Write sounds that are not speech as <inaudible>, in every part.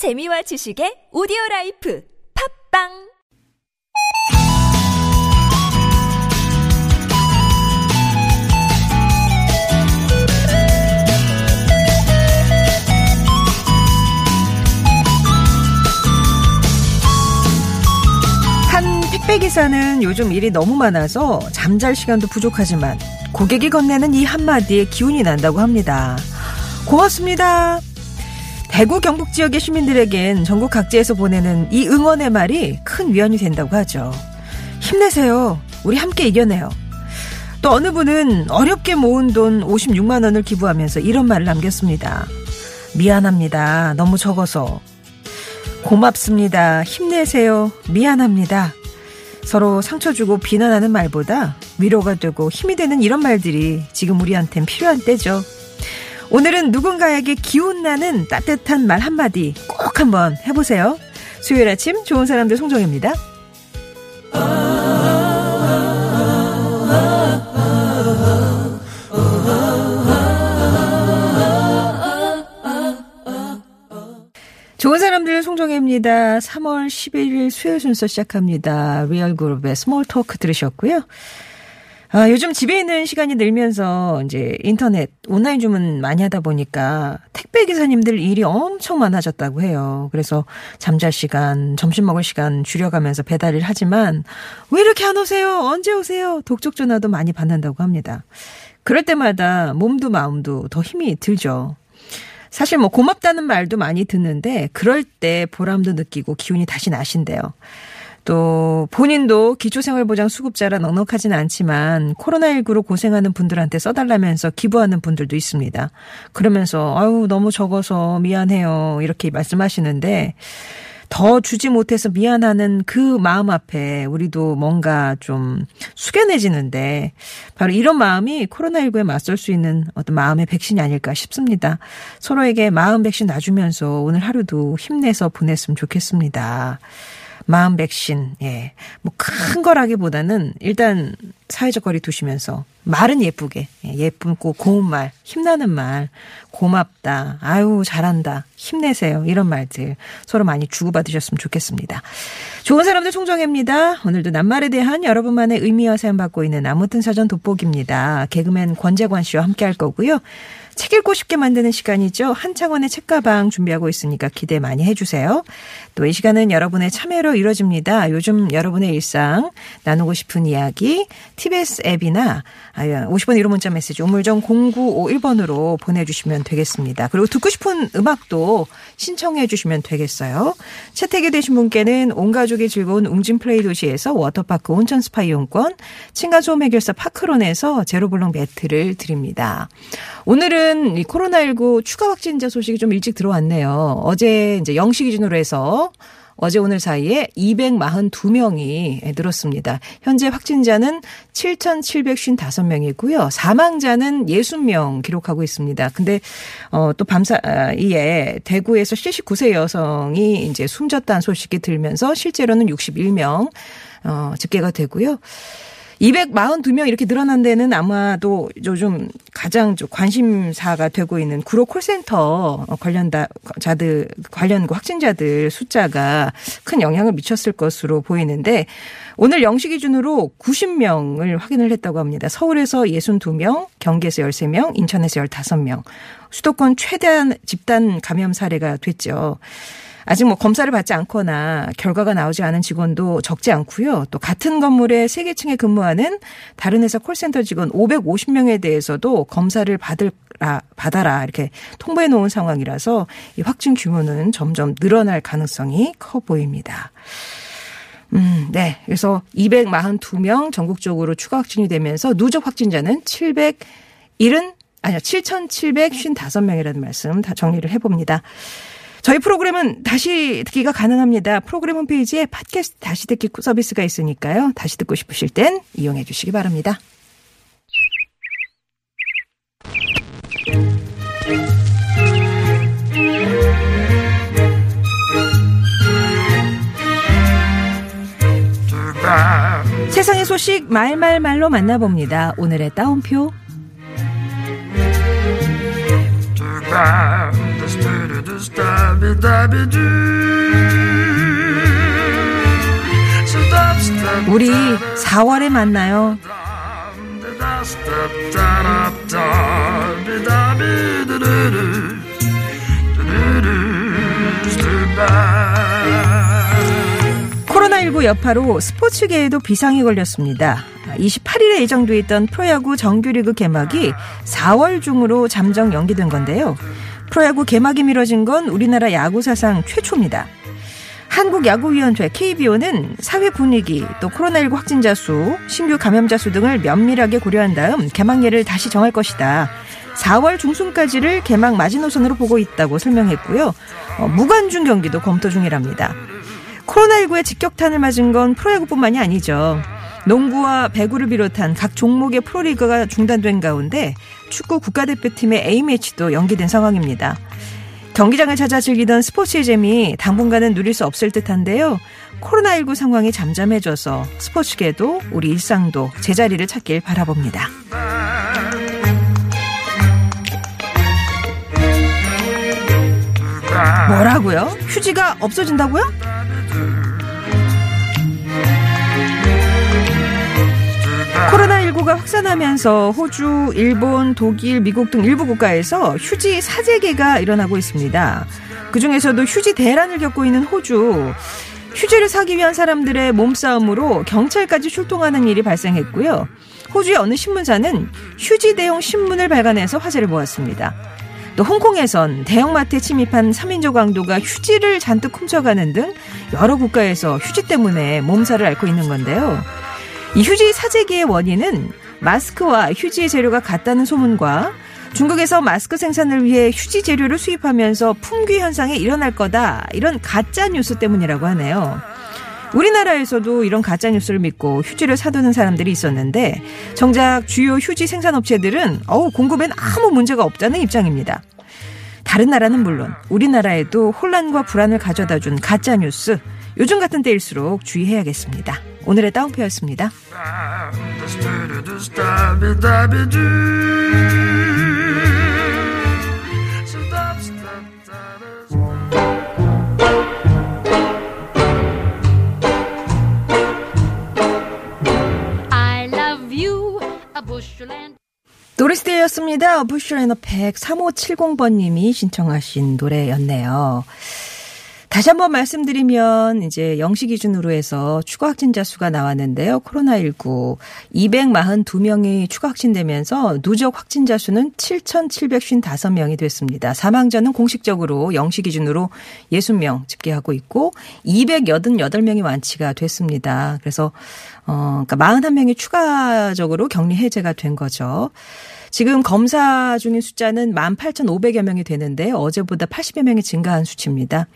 재미와 지식의 오디오 life 팟빵 한 택배 기사는 요즘 일이 너무 많아서 잠잘 시간도 부족하지만 고객이 건네는 이 한마디에 기운이 난다고 합니다. 고맙습니다. 대구 경북 지역의 시민들에겐 전국 각지에서 보내는 이 응원의 말이 큰 위안이 된다고 하죠. 힘내세요. 우리 함께 이겨내요. 또 어느 분은 어렵게 모은 돈 56만 원을 기부하면서 이런 말을 남겼습니다. 미안합니다. 너무 적어서. 고맙습니다. 힘내세요. 미안합니다. 서로 상처 주고 비난하는 말보다 위로가 되고 힘이 되는 이런 말들이 지금 우리한텐 필요한 때죠. 오늘은 누군가에게 기운나는 따뜻한 말 한마디 꼭 한번 해보세요. 수요일 아침 좋은 사람들 송정입니다. 좋은 사람들 송정혜입니다. 3월 11일 수요일 순서 시작합니다. 리얼그룹의 small talk 들으셨고요. 아, 요즘 집에 있는 시간이 늘면서 이제 인터넷 온라인 주문 많이 하다 보니까 택배 기사님들 일이 엄청 많아졌다고 해요. 그래서 잠잘 시간, 점심 먹을 시간 줄여가면서 배달을 하지만 왜 이렇게 안 오세요? 언제 오세요? 독촉 전화도 많이 받는다고 합니다. 그럴 때마다 몸도 마음도 더 힘이 들죠. 사실 뭐 고맙다는 말도 많이 듣는데 그럴 때 보람도 느끼고 기운이 다시 나신대요. 또 본인도 기초생활보장 수급자라 넉넉하진 않지만 코로나19로 고생하는 분들한테 써달라면서 기부하는 분들도 있습니다. 그러면서 아유 너무 적어서 미안해요 이렇게 말씀하시는데 더 주지 못해서 미안하는 그 마음 앞에 우리도 뭔가 좀 숙연해지는데 바로 이런 마음이 코로나19에 맞설 수 있는 어떤 마음의 백신이 아닐까 싶습니다. 서로에게 마음 백신 놔주면서 오늘 하루도 힘내서 보냈으면 좋겠습니다. 마음 백신, 예. 뭐 큰 거라기보다는 일단 사회적 거리 두시면서 말은 예쁘게, 예, 예쁘고 고운 말, 힘나는 말, 고맙다, 아유, 잘한다, 힘내세요. 이런 말들 서로 많이 주고받으셨으면 좋겠습니다. 좋은 사람들 총정입니다. 오늘도 낱말에 대한 여러분만의 의미와 사연 받고 있는 아무튼 사전 돋보기입니다. 개그맨 권재관 씨와 함께 할 거고요. 책 읽고 싶게 만드는 시간이죠. 한창원의 책가방 준비하고 있으니까 기대 많이 해주세요. 또 이 시간은 여러분의 참여로 이루어집니다. 요즘 여러분의 일상 나누고 싶은 이야기 TBS 앱이나 50원 유료 문자 메시지 우물정 0951번으로 보내주시면 되겠습니다. 그리고 듣고 싶은 음악도 신청해 주시면 되겠어요. 채택이 되신 분께는 온 가족이 즐거운 웅진 플레이 도시에서 워터파크 온천 스파 이용권, 층간소음 해결사 파크론에서 제로블록 매트를 드립니다. 오늘은 이 코로나19 추가 확진자 소식이 좀 일찍 들어왔네요. 어제 이제 0시 기준으로 해서 어제 오늘 사이에 242명이 늘었습니다. 현재 확진자는 7,755명이고요. 사망자는 60명 기록하고 있습니다. 근데 어또 밤사이에 대구에서 79세 여성이 이제 숨졌다는 소식이 들면서 실제로는 61명 어 집계가 되고요. 242명 이렇게 늘어난 데는 아마도 요즘 가장 관심사가 되고 있는 구로 콜센터 관련자들 관련 그 확진자들 숫자가 큰 영향을 미쳤을 것으로 보이는데 오늘 0시 기준으로 90명을 확인을 했다고 합니다. 서울에서 62명, 경기에서 13명, 인천에서 15명. 수도권 최대한 집단 감염 사례가 됐죠. 아직 뭐 검사를 받지 않거나 결과가 나오지 않은 직원도 적지 않고요. 또 같은 건물에 세 개 층에 근무하는 다른 회사 콜센터 직원 550명에 대해서도 검사를 받을 받아라 이렇게 통보해 놓은 상황이라서 이 확진 규모는 점점 늘어날 가능성이 커 보입니다. 음, 네. 그래서 242명 전국적으로 추가 확진이 되면서 누적 확진자는 770 아니요 7,755명이라는 말씀 다 정리를 해봅니다. 저희 프로그램은 다시 듣기가 가능합니다. 프로그램 홈페이지에 팟캐스트 다시 듣기 서비스가 있으니까요. 다시 듣고 싶으실 땐 이용해 주시기 바랍니다. 세상의 소식 말말말로 만나봅니다. 오늘의 따옴표. 우리 4월에 만나요. 코로나19 여파로 스포츠계에도 비상이 걸렸습니다. 28일에 예정돼 있던 프로야구 정규리그 개막이 4월 중으로 잠정 연기된 건데요. 프로야구 개막이 미뤄진 건 우리나라 야구 사상 최초입니다. 한국야구위원회 KBO는 사회 분위기 또 코로나19 확진자 수, 신규 감염자 수 등을 면밀하게 고려한 다음 개막일을 다시 정할 것이다. 4월 중순까지를 개막 마지노선으로 보고 있다고 설명했고요. 어, 무관중 경기도 검토 중이랍니다. 코로나19에 직격탄을 맞은 건 프로야구뿐만이 아니죠. 농구와 배구를 비롯한 각 종목의 프로리그가 중단된 가운데 축구 국가대표팀의 A매치도 연기된 상황입니다. 경기장을 찾아 즐기던 스포츠의 재미 당분간은 누릴 수 없을 듯한데요. 코로나19 상황이 잠잠해져서 스포츠계도 우리 일상도 제자리를 찾길 바라봅니다. 뭐라고요? 휴지가 없어진다고요? 코로나19가 확산하면서 호주, 일본, 독일, 미국 등 일부 국가에서 휴지 사재계가 일어나고 있습니다. 그 중에서도 휴지 대란을 겪고 있는 호주. 휴지를 사기 위한 사람들의 몸싸움으로 경찰까지 출동하는 일이 발생했고요. 호주의 어느 신문사는 휴지 대용 신문을 발간해서 화제를 모았습니다. 또 홍콩에선 대형마트에 침입한 3인조 강도가 휴지를 잔뜩 훔쳐가는 등 여러 국가에서 휴지 때문에 몸살을 앓고 있는 건데요. 이 휴지 사재기의 원인은 마스크와 휴지 재료가 같다는 소문과 중국에서 마스크 생산을 위해 휴지 재료를 수입하면서 품귀 현상이 일어날 거다 이런 가짜 뉴스 때문이라고 하네요. 우리나라에서도 이런 가짜 뉴스를 믿고 휴지를 사두는 사람들이 있었는데 정작 주요 휴지 생산 업체들은 어우 공급엔 아무 문제가 없다는 입장입니다. 다른 나라는 물론 우리나라에도 혼란과 불안을 가져다 준 가짜 뉴스 요즘 같은 때일수록 주의해야겠습니다. 오늘의 따옴표였습니다. 노리스데이였습니다. 부슈레너 100 3570번님이 신청하신 노래였네요. 다시 한번 말씀드리면 이제 영시 기준으로 해서 추가 확진자 수가 나왔는데요. 코로나19 242명이 추가 확진되면서 누적 확진자 수는 7,755명이 됐습니다. 사망자는 공식적으로 영시 기준으로 60명 집계하고 있고 288명이 완치가 됐습니다. 그래서 어 그러니까 41명이 추가적으로 격리 해제가 된 거죠. 지금 검사 중인 숫자는 18,500여 명이 되는데 어제보다 80여 명이 증가한 수치입니다.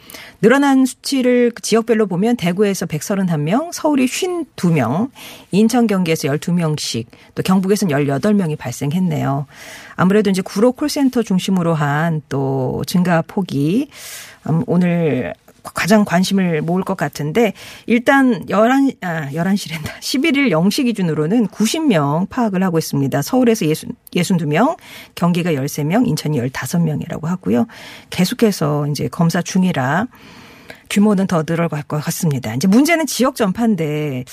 늘어난 수치를 지역별로 보면 대구에서 131명, 서울이 52명, 인천 경기에서 12명씩, 또 경북에서는 18명이 발생했네요. 아무래도 이제 구로 콜센터 중심으로 한 또 증가 폭이 음, 오늘 가장 관심을 모을 것 같은데 일단 11, 아, 11시랜다. 11일 0시 기준으로는 90명 파악을 하고 있습니다. 서울에서 60, 62명, 경기가 13명, 인천이 15명이라고 하고요. 계속해서 이제 검사 중이라 규모는 더 늘어갈 것 같습니다. 이제 문제는 지역 전파인데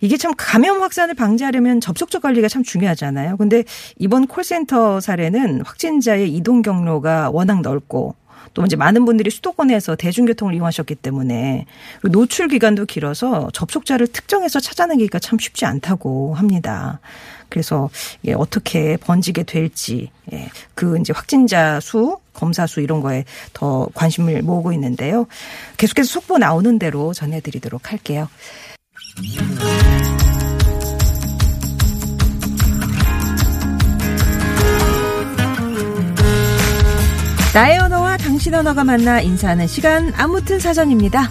이게 참 감염 확산을 방지하려면 접촉적 관리가 참 중요하잖아요. 근데 이번 콜센터 사례는 확진자의 이동 경로가 워낙 넓고 또 이제 많은 분들이 수도권에서 대중교통을 이용하셨기 때문에 노출 기간도 길어서 접촉자를 특정해서 찾아내기가 참 쉽지 않다고 합니다. 그래서 예, 어떻게 번지게 될지 예, 그 이제 확진자 수 검사 수 이런 거에 더 관심을 모으고 있는데요. 계속해서 속보 나오는 대로 전해드리도록 할게요. 나의 언어와 당 신 언어가 만나 인사하는 시간 아무튼 사전입니다.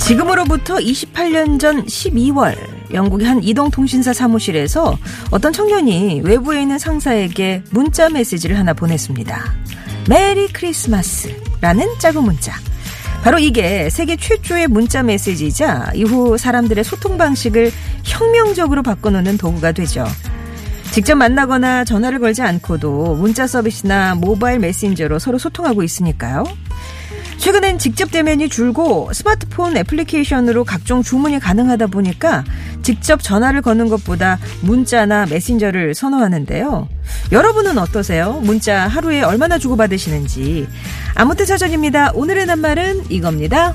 지금으로부터 28년 전 12월 영국의 한 이동통신사 사무실에서 어떤 청년이 외부에 있는 상사에게 문자 메시지를 하나 보냈습니다. 메리 크리스마스라는 짧은 문자. 바로 이게 세계 최초의 문자 메시지이자 이후 사람들의 소통 방식을 혁명적으로 바꿔놓는 도구가 되죠. 직접 만나거나 전화를 걸지 않고도 문자 서비스나 모바일 메신저로 서로 소통하고 있으니까요. 최근엔 직접 대면이 줄고 스마트폰 애플리케이션으로 각종 주문이 가능하다 보니까 직접 전화를 거는 것보다 문자나 메신저를 선호하는데요. 여러분은 어떠세요? 문자 하루에 얼마나 주고받으시는지. 아무튼 사전입니다. 오늘의 낱말은 이겁니다.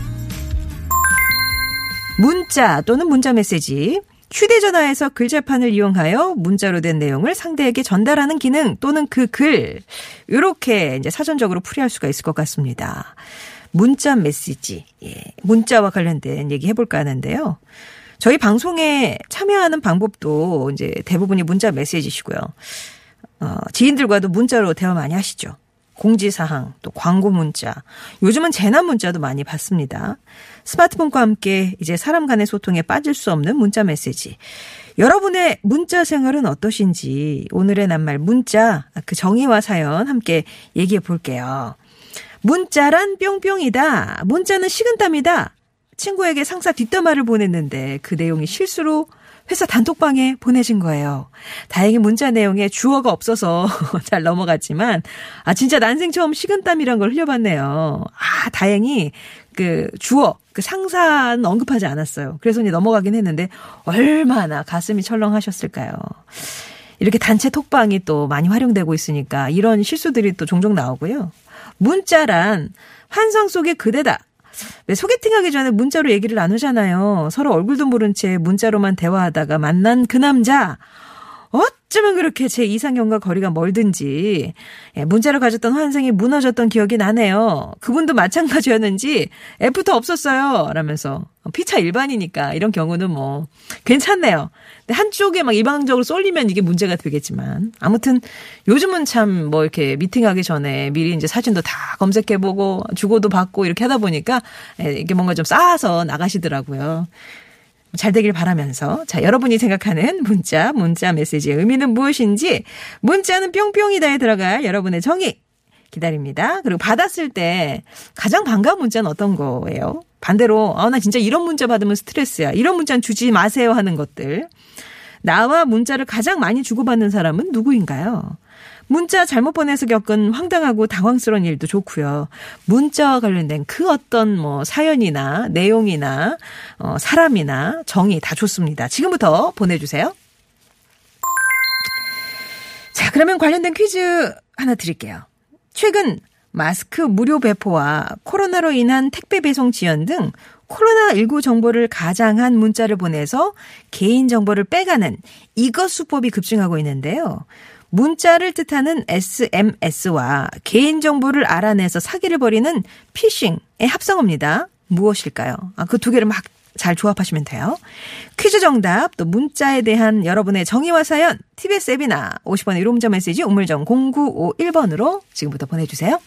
문자 또는 문자 메시지. 휴대전화에서 글자판을 이용하여 문자로 된 내용을 상대에게 전달하는 기능 또는 그 글. 이렇게 이제 사전적으로 풀이할 수가 있을 것 같습니다. 문자 메시지. 예. 문자와 관련된 얘기 해볼까 하는데요. 저희 방송에 참여하는 방법도 이제 대부분이 문자 메시지시고요. 어, 지인들과도 문자로 대화 많이 하시죠. 공지사항, 또 광고 문자. 요즘은 재난 문자도 많이 받습니다. 스마트폰과 함께 이제 사람 간의 소통에 빠질 수 없는 문자 메시지. 여러분의 문자 생활은 어떠신지 오늘의 낱말 문자 그 정의와 사연 함께 얘기해 볼게요. 문자란 뿅뿅이다. 문자는 식은땀이다. 친구에게 상사 뒷담화를 보냈는데 그 내용이 실수로 회사 단톡방에 보내진 거예요. 다행히 문자 내용에 주어가 없어서 <laughs> 잘 넘어갔지만, 아, 진짜 난생 처음 식은땀이란 걸 흘려봤네요. 아, 다행히 그 주어, 그 상사는 언급하지 않았어요. 그래서 이제 넘어가긴 했는데, 얼마나 가슴이 철렁하셨을까요. 이렇게 단체 톡방이 또 많이 활용되고 있으니까 이런 실수들이 또 종종 나오고요. 문자란 환상 속의 그대다. 왜 소개팅하기 전에 문자로 얘기를 나누잖아요. 서로 얼굴도 모른 채 문자로만 대화하다가 만난 그 남자. 어쩌면 그렇게 제 이상형과 거리가 멀든지 예, 문자로 가졌던 환상이 무너졌던 기억이 나네요. 그분도 마찬가지였는지 애프터 없었어요. 라면서 피차 일반이니까 이런 경우는 뭐 괜찮네요. 근데 한쪽에 막 일방적으로 쏠리면 이게 문제가 되겠지만 아무튼 요즘은 참 뭐 이렇게 미팅하기 전에 미리 이제 사진도 다 검색해보고 주고도 받고 이렇게 하다 보니까 예, 이게 뭔가 좀 쌓아서 나가시더라고요. 잘 되길 바라면서 자 여러분이 생각하는 문자 문자 메시지의 의미는 무엇인지 문자는 뿅뿅이다에 들어갈 여러분의 정의 기다립니다. 그리고 받았을 때 가장 반가운 문자는 어떤 거예요? 반대로 아 나 진짜 이런 문자 받으면 스트레스야. 이런 문자는 주지 마세요 하는 것들. 나와 문자를 가장 많이 주고받는 사람은 누구인가요? 문자 잘못 보내서 겪은 황당하고 당황스러운 일도 좋고요. 문자와 관련된 그 어떤 뭐 사연이나 내용이나 어 사람이나 정의 다 좋습니다. 지금부터 보내 주세요. 자, 그러면 관련된 퀴즈 하나 드릴게요. 최근 마스크 무료 배포와 코로나로 인한 택배 배송 지연 등 코로나19 정보를 가장한 문자를 보내서 개인 정보를 빼가는 이것 수법이 급증하고 있는데요. 문자를 뜻하는 SMS와 개인정보를 알아내서 사기를 벌이는 피싱의 합성어입니다. 무엇일까요? 아, 그 두 개를 막 잘 조합하시면 돼요. 퀴즈 정답, 또 문자에 대한 여러분의 정의와 사연, TBS 앱이나 50번의 유료 문자 메시지 우물정 0951번으로 지금부터 보내주세요.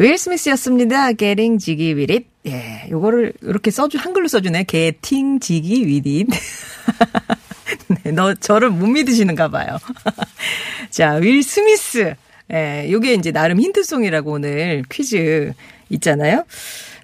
윌 스미스였습니다. Getting Jiggy with it. 예, 요거를 이렇게 써주, 한글로 써주네. Getting Jiggy with it. <laughs> 네, 너 저를 못 믿으시는가 봐요. <laughs> 자, 윌 스미스. 예, 요게 이제 나름 힌트송이라고 오늘 퀴즈 있잖아요.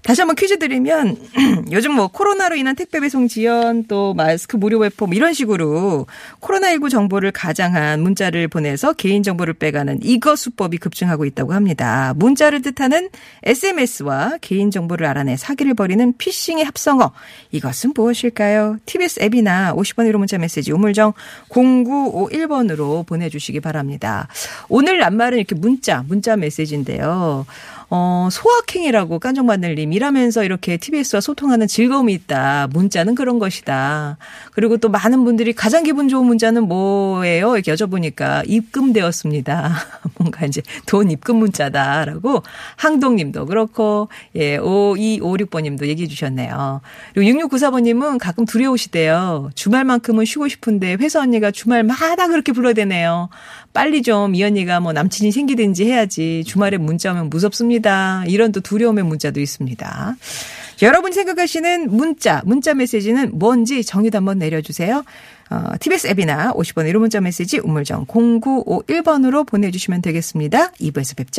다시 한번 퀴즈 드리면 <clears throat> 요즘 뭐 코로나로 인한 택배 배송 지연 또 마스크 무료 배포 뭐 이런 식으로 코로나19 정보를 가장한 문자를 보내서 개인 정보를 빼가는 이거 수법이 급증하고 있다고 합니다. 문자를 뜻하는 SMS와 개인 정보를 알아내 사기를 벌이는 피싱의 합성어 이것은 무엇일까요? TBS 앱이나 50번 1호 문자 메시지 우물정 0951번으로 보내주시기 바랍니다. 오늘 낱말은 이렇게 문자 문자 메시지인데요. 어, 소확행이라고 깐종바늘님 일하면서 이렇게 TBS와 소통하는 즐거움이 있다. 문자는 그런 것이다. 그리고 또 많은 분들이 가장 기분 좋은 문자는 뭐예요? 이렇게 여쭤보니까 입금되었습니다. <laughs> 뭔가 이제 돈 입금 문자다라고 항동님도 그렇고 예, 5256번님도 얘기해 주셨네요. 그리고 6694번님은 가끔 두려우시대요. 주말만큼은 쉬고 싶은데 회사 언니가 주말마다 그렇게 불러대네요. 빨리 좀 이 언니가 뭐 남친이 생기든지 해야지 주말에 문자 오면 무섭습니다. 이런 또 두려움의 문자도 있습니다. 여러분이 생각하시는 문자, 문자 메시지는 뭔지 정의도 한번 내려주세요. 어, TBS 앱이나 50번 1호 문자 메시지 우물정 0951번으로 보내주시면 되겠습니다. 2부에서 뵙죠.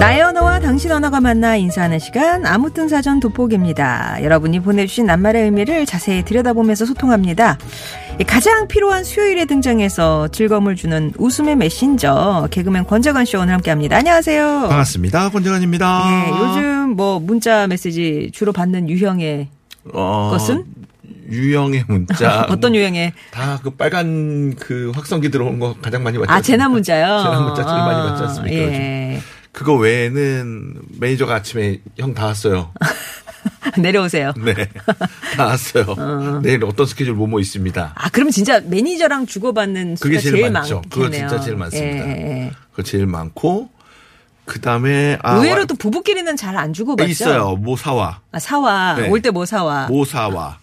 나의 언어와 당신 언어가 만나 인사하는 시간 아무튼 사전 돋보기입니다. 여러분이 보내주신 낱말의 의미를 자세히 들여다보면서 소통합니다. 가장 필요한 수요일에 등장해서 즐거움을 주는 웃음의 메신저 개그맨 권재관 씨 오늘 함께합니다. 안녕하세요. 반갑습니다. 권재관입니다. 예, 요즘 뭐 문자 메시지 주로 받는 유형의 어, 것은? 유형의 문자. <laughs> 어떤 유형의 다 그 빨간 그 확성기 들어온 거 가장 많이 받죠. 아 재난 문자요. 재난 문자 제일 많이 아, 받지 않습니까? 예. 요즘. 그거 외에는 매니저가 아침에 형 다 왔어요. <laughs> 내려오세요. 네. 다 왔어요. 내일 어떤 스케줄 뭐뭐 있습니다. 아, 그럼 진짜 매니저랑 주고받는 그게 제일, 제일 많죠. 그거 많겠네요. 진짜 제일 많습니다. 예, 예. 그거 제일 많고 그다음에 아, 의외로 와- 또 부부끼리는 잘 안 주고 받죠. 있어요. 뭐 사와. 아, 사와. 네. 올때 뭐 사와. 뭐 사와.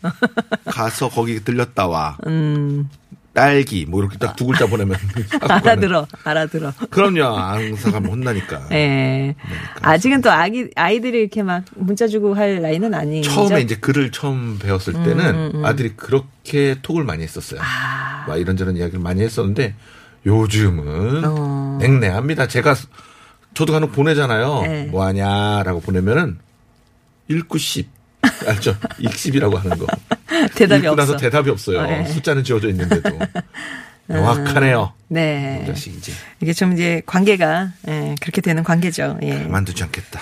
가서 거기 들렸다 와. 음, 딸기 뭐 이렇게 딱 두 글자 보내면 <laughs> 알아들어. 알아들어. 그럼요. 항상 가면 혼나니까. 예. 아직은 또 아기, 아이들이 이렇게 막 문자 주고 할 나이는 아니죠. 처음에 이제 글을 처음 배웠을 음, 때는 아들이 그렇게 톡을 많이 했었어요. 막 이런저런 이야기를 많이 했었는데 요즘은 어. 냉랭합니다. 제가 저도 간혹 보내잖아요. 네. 뭐 하냐라고 보내면은 읽고 십 알죠? 익십이라고 하는 거. <laughs> 대답이 읽고 나서 없어. 대답이 없어요. 네. 숫자는 지워져 있는데도 명확하네요. 네. 자식이지. 이게 좀 이제 관계가, 예, 그렇게 되는 관계죠. 예. 만두지 않겠다.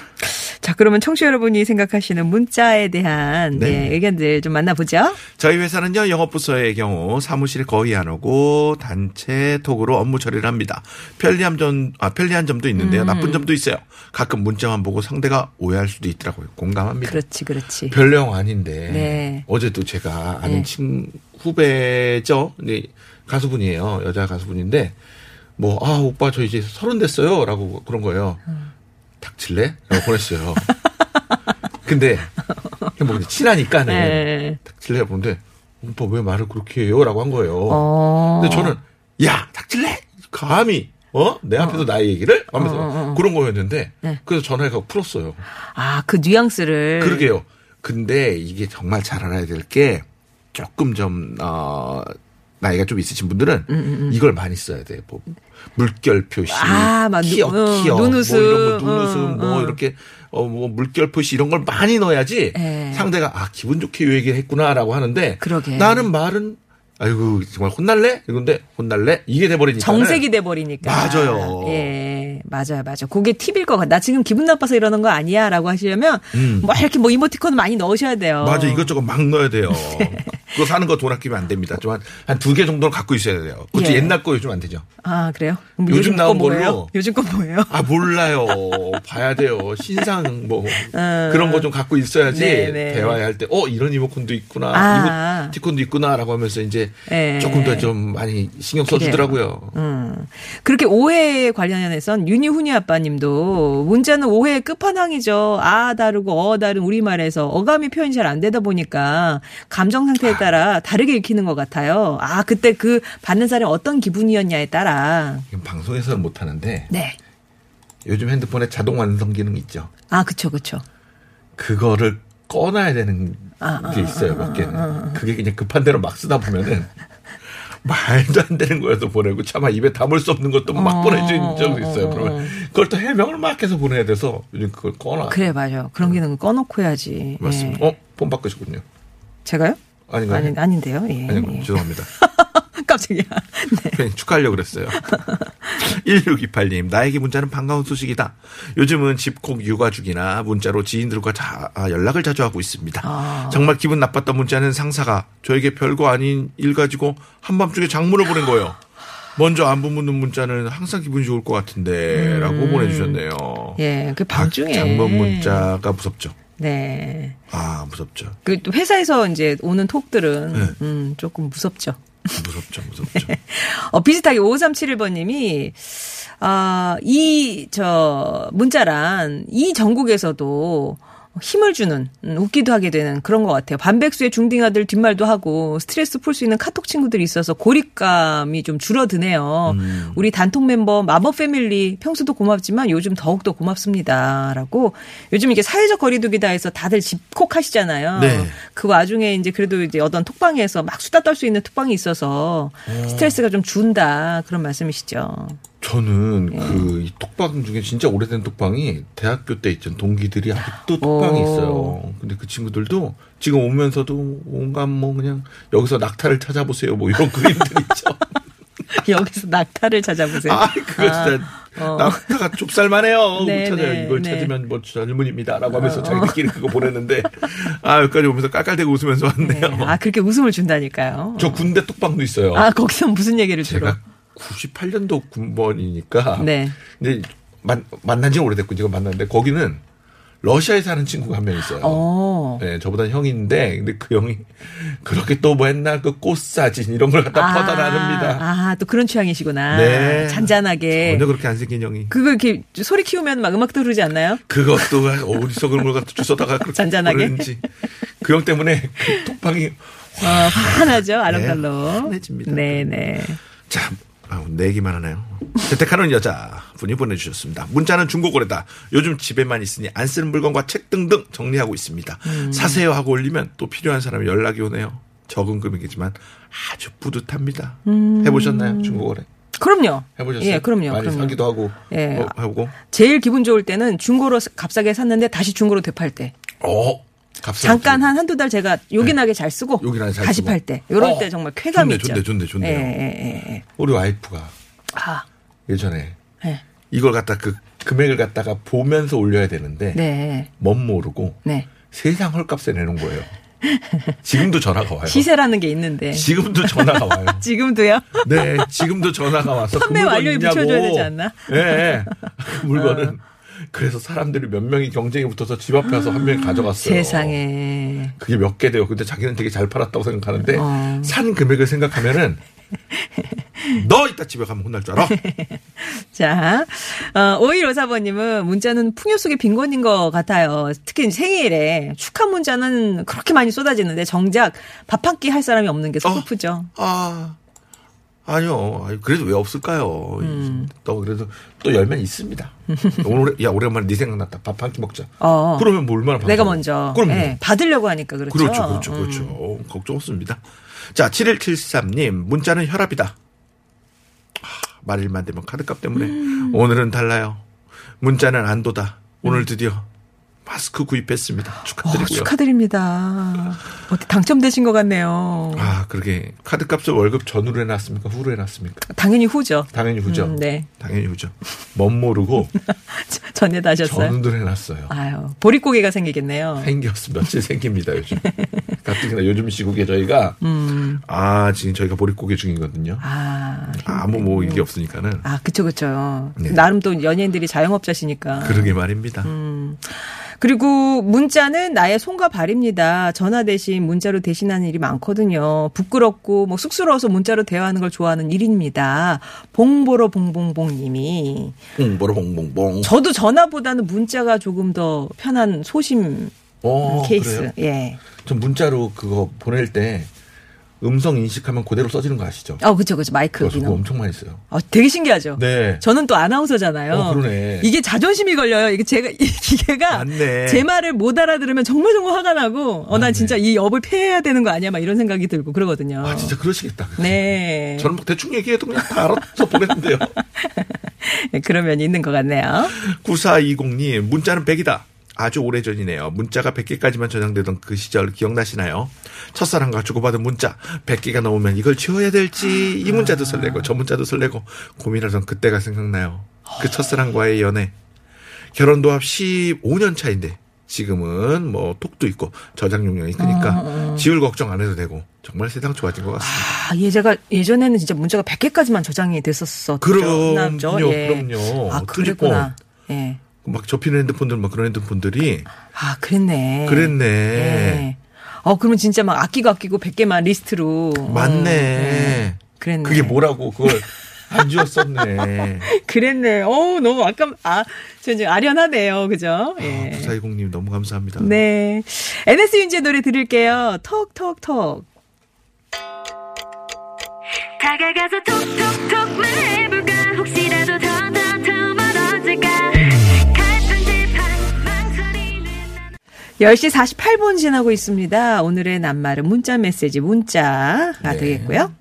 자, 그러면 청취자 여러분이 생각하시는 문자에 대한 네. 예, 의견들 좀 만나보죠. 저희 회사는요 영업부서의 경우 사무실에 거의 안 오고 단체 톡으로 업무 처리를 합니다. 편리한 점, 아, 편리한 점도 있는데요. 음. 나쁜 점도 있어요. 가끔 문자만 보고 상대가 오해할 수도 있더라고요. 공감합니다. 그렇지, 그렇지. 별 내용 아닌데 네. 어제도 제가 아는 네. 친 후배죠. 근데 가수분이에요. 여자 가수분인데 뭐 아 오빠 저 이제 서른 됐어요 라고 그런 거예요. 음. 닥칠래? 라고 보냈어요. 근데 뭐 친하니까는 네. 닥칠래 보는데 오빠 왜 말을 그렇게 해요? 라고 한 거예요. 어. 근데 저는 야 닥칠래? 감히 어? 내 앞에서 나의 얘기를? 하면서 그런 거였는데 네. 그래서 전화해서 풀었어요. 아, 그 뉘앙스를. 그러게요. 근데 이게 정말 잘 알아야 될 게 조금 좀, 어, 나이가 좀 있으신 분들은 이걸 많이 써야 돼요. 뭐, 물결 표시, 음, 아, 막 키어, 눈- 키어, 눈웃음. 뭐 이런 거, 눈웃음, 응, 뭐 응. 이렇게, 어, 뭐 물결 표시 이런 걸 많이 넣어야지 예. 상대가 아, 기분 좋게 요 얘기를 했구나라고 하는데 그러게. 나는 말은 아이고, 정말 혼날래? 이건데, 혼날래? 이게 돼버리니까. 정색이 돼버리니까. 맞아요. 예, 맞아요, 맞아요. 그게 팁일 것 같아. 나 지금 기분 나빠서 이러는 거 아니야? 라고 하시려면, 음. 뭐 이렇게 뭐 이모티콘 많이 넣으셔야 돼요. 맞아 이것저것 막 넣어야 돼요. <laughs> 네. 그거 사는 거 돈 아끼면 안 됩니다. 좀 한 한 두 개 정도는 갖고 있어야 돼요. 그것도 예. 옛날 거 요즘 안 되죠. 아, 그래요? 요즘 거 나온 뭐예요? 걸로. 요즘 거 뭐예요? 아 몰라요. 봐야 돼요. 신상 뭐 그런 거 좀 갖고 있어야지 어. 네, 네. 대화할 때 어 이런 이모콘도 있구나, 아. 이모티콘도 있구나 라고 하면서 이제 네. 조금 더 좀 많이 신경 써주더라고요. 음. 그렇게 오해에 관련해선 윤희훈이 아빠님도 문자는 오해의 끝판왕이죠. 아 다르고 어 다른 우리말에서 어감이 표현이 잘 안 되다 보니까 감정 상태에 따라 다르게 읽히는 것 같아요. 아 그때 그 받는 사람이 어떤 기분이었냐에 따라. 방송에서는 못 하는데 네. 요즘 핸드폰에 자동 완성 기능 있죠. 아 그쵸 그쵸. 그거를 꺼놔야 되는 아, 게 있어요, 몇 개는. 그게 그냥 급한 대로 막 쓰다 보면은 말도 안 되는 거여서 보내고 차마 입에 담을 수 없는 것도 막 어, 보내준 적도 어, 있어요. 어, 그러면 그걸 또 해명을 막 해서 보내야 돼서 요즘 그걸 꺼놔. 그래 맞아. 그런 기능은 꺼놓고 해야지. 맞습니다. 예. 어? 폰 바꾸시군요. 제가요? 아닌가요? 아니 아닌데요. 예. 아니, 예. 죄송합니다. <laughs> <laughs> 깜짝이야. 네. 괜히 축하하려고 그랬어요. <laughs> 1628님, 나에게 문자는 반가운 소식이다. 요즘은 집콕 육아 중이나 문자로 지인들과 자, 아, 연락을 자주 하고 있습니다. 아. 정말 기분 나빴던 문자는 상사가 저에게 별거 아닌 일 가지고 한밤중에 장문을 보낸 거예요. 먼저 안부 묻는 문자는 항상 기분이 좋을 것 같은데 라고 보내주셨네요. 예, 그 밤중에. 장문 문자가 무섭죠. 네. 아, 무섭죠. 그또 회사에서 이제 오는 톡들은 네. 음, 조금 무섭죠. 무섭죠, 무섭죠. <laughs> 어, 비슷하게 5371번님이 아, 이, 저, 문자란 이 전국에서도 힘을 주는 음, 웃기도 하게 되는 그런 것 같아요. 반백수의 중딩아들 뒷말도 하고 스트레스 풀 수 있는 카톡 친구들이 있어서 고립감이 좀 줄어드네요. 음. 우리 단톡 멤버 마법 패밀리 평소도 고맙지만 요즘 더욱더 고맙습니다라고 요즘 이게 사회적 거리두기다 해서 다들 집콕하시잖아요. 네. 그 와중에 이제 그래도 이제 어떤 톡방에서 막 수다 떨 수 있는 톡방이 있어서 스트레스가 좀 준다 그런 말씀이시죠. 저는 예. 그이 톡방 중에 진짜 오래된 톡방이 대학교 때 있던 동기들이 아직도 톡방이 오. 있어요. 근데 그 친구들도 지금 오면서도 온갖 뭐 그냥 여기서 낙타를 찾아보세요 뭐 이런 그림들 있죠. <laughs> 여기서 낙타를 찾아보세요. 아, 그거 진짜 어. 낙타가 좁쌀만해요. <laughs> 네, 찾아요. 네, 이걸 네. 찾으면 뭐 젊은입니다라고 하면서 자기들끼리 그거 보냈는데 아 여기까지 오면서 깔깔대고 웃으면서 왔네요. 네. 아 그렇게 웃음을 준다니까요. 저 군대 톡방도 있어요. 아 거기서 무슨 얘기를 들어? 제가 98년도 군번이니까. 네. 근데 만, 만난 지 오래됐고 지금 만났는데 거기는 러시아에 사는 친구가 한 명 있어요. 어. 네, 저보다 형인데 근데 그 형이 그렇게 또뭐 옛날 그 꽃 사진 이런 걸 갖다 퍼다랍니다. 아, 또 그런 취향이시구나. 네. 잔잔하게. 전혀 그렇게 안 생긴 형이. 그거 이렇게 소리 키우면 막 음악 들으지 않나요? 그것도 어디서 그런 걸 갖다 주워다가 그렇게 잔잔하게? 그러는지 그형 때문에 그 톡방이 어, 화나죠, 아름달로. 환해집니다. 네네. 자, 아우, 내기만 하네요. 재택하는 여자 분이 보내주셨습니다. 문자는 중고거래다. 요즘 집에만 있으니 안 쓰는 물건과 책 등등 정리하고 있습니다. 음. 사세요 하고 올리면 또 필요한 사람이 연락이 오네요. 적은 금액이지만 아주 뿌듯합니다. 해보셨나요? 중고거래? 그럼요. 해보셨어요? 음. 예, 그럼요. 많이 그럼요. 사기도 하고 예. 어, 하고. 제일 기분 좋을 때는 중고로 값싸게 샀는데 다시 중고로 되팔 때. 어, 잠깐. 한 한두 달 제가 요긴하게 잘 쓰고 네. 요긴하게 잘 다시 쓰고. 팔 때. 요럴 어, 때 정말 쾌감이 좋네, 있죠. 좋네, 좋네, 좋네요. 예, 예, 예, 예. 우리 와이프가 아, 예전에 예. 이걸 갖다 그 금액을 갖다가 보면서 올려야 되는데 네. 멋 모르고 네. 세상 헐값에 내는 거예요. 지금도 전화가 와요. 시세라는 게 있는데. 지금도 전화가 와요. <laughs> 지금도요? 네, 지금도 전화가 와서 그 판매 완료에 있냐고. 붙여줘야 되지 않나? 그 <laughs> 물건은 그래서 사람들이 몇 명이 경쟁에 붙어서 집 앞에 와서 한 명이 가져갔어요. 세상에. 그게 몇 개 돼요. 근데 자기는 되게 잘 팔았다고 생각하는데 어. 산 금액을 생각하면은 <laughs> 너 이따 집에 가면 혼날 줄 알아? <laughs> 자, 어, 5154번님은 문자는 풍요 속의 빈곤인 것 같아요. 특히 생일에 축하 문자는 그렇게 많이 쏟아지는데 정작 밥 한 끼 할 사람이 없는 게 서글프죠. 아, 아니요. 아니, 그래도 왜 없을까요? 음. 또 그래도 또 열면 있습니다. <laughs> 오늘 야 오랜만에 네 생각났다. 밥 한 끼 먹자. 어. 그러면 뭐 얼마나 내가. 먼저 그럼요. 예, 받으려고 하니까 그렇죠. 그렇죠, 그렇죠, 음. 그렇죠. 걱정 없습니다. 자, 7173님, 문자는 혈압이다. 하, 말일만 되면 카드값 때문에 음. 오늘은 달라요. 문자는 안도다. 오늘 드디어 마스크 구입했습니다. 어, 축하드리고요. 축하드립니다. 어떻게 당첨되신 것 같네요. 아, 그러게 카드값을 월급 전후로 해놨습니까? 후로 해놨습니까? 당연히 후죠. 당연히 후죠. 음, 네. 당연히 후죠. 멋 모르고 <laughs> 전에다 하셨어요. 전후로 해놨어요. 아유, 보릿고개가 생기겠네요. 생겼어 며칠 생깁니다 요즘. 가뜩이나 요즘 시국에 저희가 음. 아 지금 저희가 보릿고개 중이거든요. 아, 아무 뭐 일이 없으니까는 아, 그쵸, 그쵸. 네. 나름 또 연예인들이 자영업자시니까. 그러게 말입니다. 음. 그리고 문자는 나의 손과 발입니다. 전화 대신 문자로 대신하는 일이 많거든요. 부끄럽고 뭐 쑥스러워서 문자로 대화하는 걸 좋아하는 일입니다. 봉보로 봉봉봉님이 봉보로 봉봉봉. 저도 전화보다는 문자가 조금 더 편한 소심 어, 케이스. 그래요? 예. 전 문자로 그거 보낼 때 음성 인식하면 그대로 써지는 거 아시죠? 어, 그쵸, 그쵸. 마이크 그거 기능. 엄청 많이 써요. 어, 되게 신기하죠. 네. 저는 또 아나운서잖아요. 어, 그러네. 이게 자존심이 걸려요. 이게 제가 <laughs> 이 기계가 맞네. 제 말을 못 알아들으면 정말 정말 화가 나고 어 난 맞네. 진짜 이 업을 폐해야 되는 거 아니야 막 이런 생각이 들고 그러거든요. 아 진짜 그러시겠다. 네. <laughs> 저는 뭐 대충 얘기해도 그냥 다 알아서 보냈는데요. <laughs> 네, 그런 면이 있는 것 같네요. 9420님 문자는 100이다. 아주 오래전이네요. 문자가 100개까지만 저장되던 그 시절 기억나시나요? 첫사랑과 주고받은 문자 100개가 넘으면 이걸 지워야 될지 이 문자도 설레고 저 문자도 설레고 고민하던 그때가 생각나요. 그 첫사랑과의 연애. 결혼도 합 15년 차인데 지금은 뭐 톡도 있고 저장 용량이 크니까 지울 걱정 안 해도 되고 정말 세상 좋아진 것 같습니다. 아, 예제가 예전에는 진짜 문자가 100개까지만 저장이 됐었었죠. 그럼요, 죠? 예. 그럼요. 아, 그랬구나. 예. 막 접히는 핸드폰들 막 그런 핸드폰들이 아, 그랬네. 그랬네. 예. 어, 그러면 진짜 막 아끼고 아끼고 100개만 리스트로. 맞네. 어, 예. 그랬네. 그게 뭐라고 그걸 안 지웠었네. <laughs> 그랬네. 어우, 너무 아까, 아, 저 이제 아련하네요. 그죠? 예. 부사이공님 너무 감사합니다. 네. NS 윤지의 노래 들을게요. 톡, 톡, 톡. 다가가서 톡톡톡 말 10시 48분 지나고 있습니다. 오늘의 낱말은 문자 메시지 문자가 네. 되겠고요.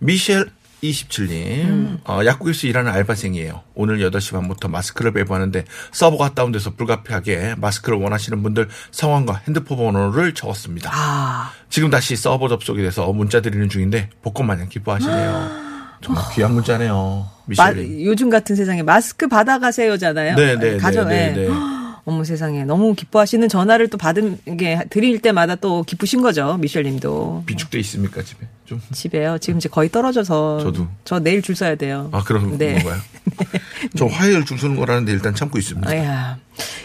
미셸 27님, 음. 어, 약국에서 일하는 알바생이에요. 오늘 8시 반부터 마스크를 배부하는데 서버가 다운돼서 불가피하게 마스크를 원하시는 분들 성함과 핸드폰 번호를 적었습니다. 아, 지금 다시 서버 접속이 돼서 문자 드리는 중인데 복권 마냥 기뻐하시네요. <gasps> 정말 귀한 문자네요. 마- 미셸님. 요즘 같은 세상에 마스크 받아가세요잖아요. 네, 네, 가져, 네, 예. 네, 네. <gasps> 어머 세상에 너무 기뻐하시는 전화를 또 받은 게 드릴 때마다 또 기쁘신 거죠 미셸님도 비축돼 있습니까 집에? 좀. 집에요 지금 이제 거의 떨어져서 저도. 저 내일 줄 서야 돼요. 아 그런 <laughs> 네. 건가요? 저 화요일 줄 서는 거라는데 일단 참고 있습니다. 아야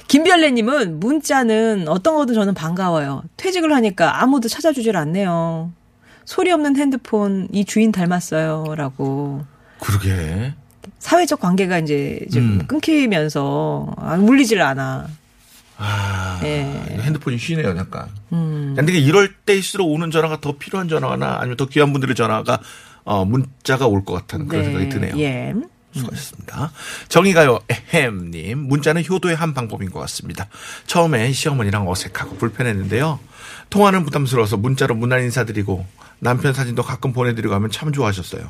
김별래님은 문자는 어떤 거든 저는 반가워요. 퇴직을 하니까 아무도 찾아주질 않네요. 소리 없는 핸드폰 이 주인 닮았어요라고. 그러게. 사회적 관계가 이제 좀 음. 끊기면서 아, 물리질 않아. 아 예. 핸드폰이 쉬네요 약간. 음. 근데 이럴 때일수록 오는 전화가 더 필요한 전화나 아니면 더 귀한 분들의 전화가 어, 문자가 올 것 같다는 그런 생각이 드네요. 예. 수고하셨습니다. 정의가요, 에헴님. 문자는 효도의 한 방법인 것 같습니다. 처음엔 시어머니랑 어색하고 불편했는데요. 통화는 부담스러워서 문자로 문안 인사드리고 남편 사진도 가끔 보내드리고 하면 참 좋아하셨어요.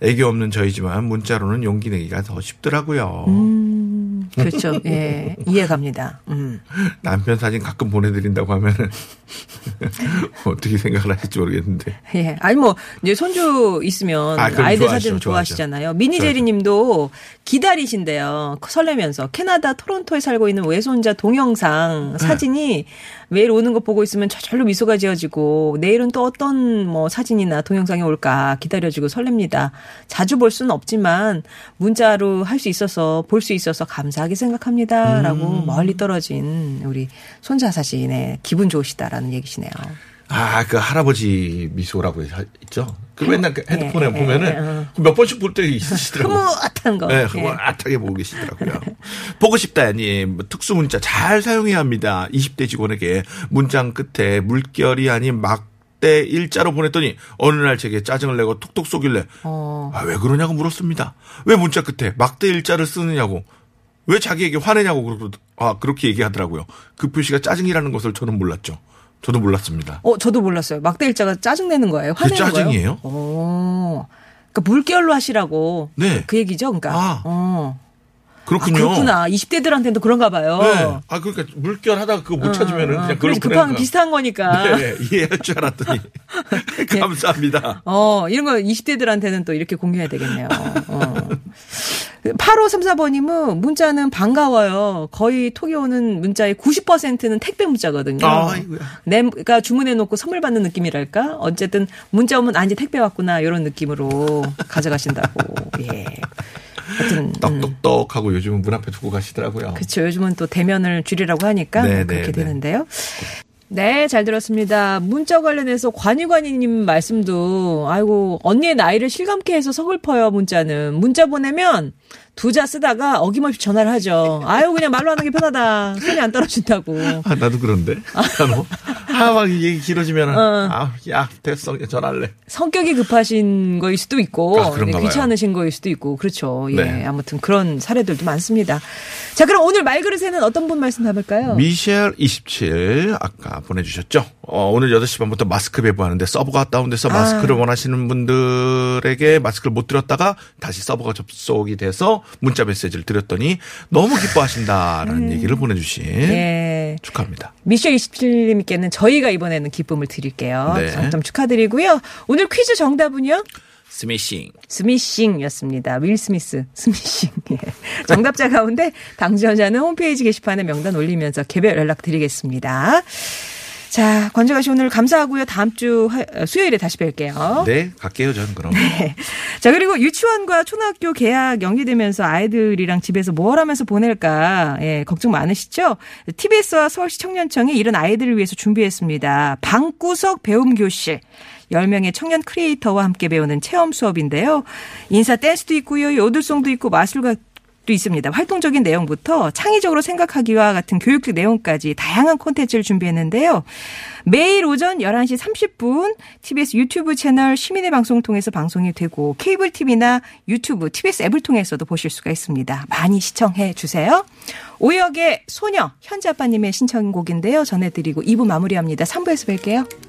애기 없는 저희지만 문자로는 용기 내기가 더 쉽더라고요. 음, 그렇죠. 예. <laughs> 이해갑니다. 음. 남편 사진 가끔 보내드린다고 하면은 <laughs> 어떻게 생각을 하실지 모르겠는데. 예. 아니 뭐 이제 손주 있으면 아, 그럼 아이들 좋아하죠, 사진 좋아하죠. 좋아하시잖아요. 미니제리 님도 기다리신대요. 설레면서 캐나다 토론토에 살고 있는 외손자 동영상 네. 사진이 매일 오는 거 보고 있으면 저절로 미소가 지어지고 내일은 또 어떤 뭐 사진이나 동영상이 올까 기다려지고 설렙니다. 자주 볼 수는 없지만 문자로 할 수 있어서 볼 수 있어서 감사하게 생각합니다라고 음. 멀리 떨어진 우리 손자 사진에 기분 좋으시다라는 얘기시네요. 아, 그 할아버지 미소라고 있죠? 그 맨날 그 핸드폰에 예, 예, 예, 보면은 몇 번씩 볼 때 있으시더라고요. 흐뭇한 거. 네, 예. 흐뭇하게 보고 계시더라고요. 보고 싶다님, 특수 문자 잘 사용해야 합니다. 20대 직원에게 문장 끝에 물결이 아닌 막대 일자로 보냈더니 어느 날 제게 짜증을 내고 톡톡 쏘길래 어. 아, 왜 그러냐고 물었습니다. 왜 문자 끝에 막대 일자를 쓰느냐고. 왜 자기에게 화내냐고 그러, 아, 그렇게 얘기하더라고요. 그 표시가 짜증이라는 것을 저는 몰랐죠. 저도 몰랐습니다. 어, 저도 몰랐어요. 막대 일자가 짜증내는 거예요. 화내는 짜증이에요? 거예요? 오. 그러니까 물결로 하시라고. 네. 그 얘기죠. 그러니까. 아, 어. 그렇군요. 아, 그렇구나. 20대들한테도 그런가 봐요. 네. 아, 그러니까 물결 하다가 그거 못 찾으면은 어, 그냥 그걸 급한 비슷한 거니까. 거야. 네, 이해할 줄 알았더니. <laughs> 감사합니다. 어, 이런 거 20대들한테는 또 이렇게 공유해야 되겠네요. 어. <laughs> 8534번님은 문자는 반가워요. 거의 톡이 오는 문자의 90%는 택배 문자거든요. 아이고야. 내가 주문해 놓고 선물 받는 느낌이랄까? 어쨌든 문자 오면 아, 이제 택배 왔구나. 이런 느낌으로 가져가신다고. <laughs> 예. 하여튼. 음. 떡떡떡하고 요즘은 문 앞에 두고 가시더라고요. 그렇죠. 요즘은 또 대면을 줄이라고 하니까 네, 그렇게 네, 네. 되는데요. 네, 잘 들었습니다. 문자 관련해서 관유관이님 말씀도 아이고 언니의 나이를 실감케 해서 서글퍼요. 문자는 문자 보내면 두 자 쓰다가 어김없이 전화를 하죠. 아유 그냥 말로 하는 게 편하다. 손이 안 떨어진다고. 아, 나도 그런데. 나도. 아, 막 얘기 길어지면, 어. 아, 야, 됐어. 전화할래. 성격이 급하신 거일 수도 있고 아, 네. 귀찮으신 거일 수도 있고 그렇죠. 예, 네. 아무튼 그런 사례들도 많습니다. 자, 그럼 오늘 말그릇에는 어떤 분 말씀 담을까요? 미셸 27 아까 보내 주셨죠. 어, 오늘 8시 반부터 마스크 배부하는데 서버가 다운돼서 마스크를 원하시는 분들에게 마스크를 못 드렸다가 다시 서버가 접속이 돼서 문자 메시지를 드렸더니 너무 기뻐하신다라는 얘기를 보내 주신 예. 축하합니다. 미셸 27님께는 저희 가 이번에는 기쁨을 드릴게요. 네. 당첨 축하드리고요. 오늘 퀴즈 정답은요? 스미싱. 스미싱이었습니다. 윌 스미스, 스미싱. <laughs> 예. 정답자 가운데 당첨자는 홈페이지 게시판에 명단 올리면서 개별 연락 드리겠습니다. 자, 권정아 씨 오늘 감사하고요. 다음 주 화- 수요일에 다시 뵐게요. 네, 갈게요, 저는 그럼. 자, 그리고 유치원과 초등학교 개학 연기되면서 아이들이랑 집에서 뭘 하면서 보낼까, 예, 걱정 많으시죠? TBS와 서울시 청년청이 이런 아이들을 위해서 준비했습니다. 방구석 배움 교실. 10명의 청년 크리에이터와 함께 배우는 체험 수업인데요. 인사 댄스도 있고요. 요들송도 있고 마술가 도 있습니다. 활동적인 내용부터 창의적으로 생각하기와 같은 교육적 내용까지 다양한 콘텐츠를 준비했는데요. 매일 오전 11시 30분 TBS 유튜브 채널 시민의 방송 통해서 방송이 되고 케이블 TV나 유튜브 TBS 앱을 통해서도 보실 수가 있습니다. 많이 시청해 주세요. 오역의 소녀 현자빠님의 신청곡인데요. 전해드리고 2부 마무리합니다. 3부에서 뵐게요.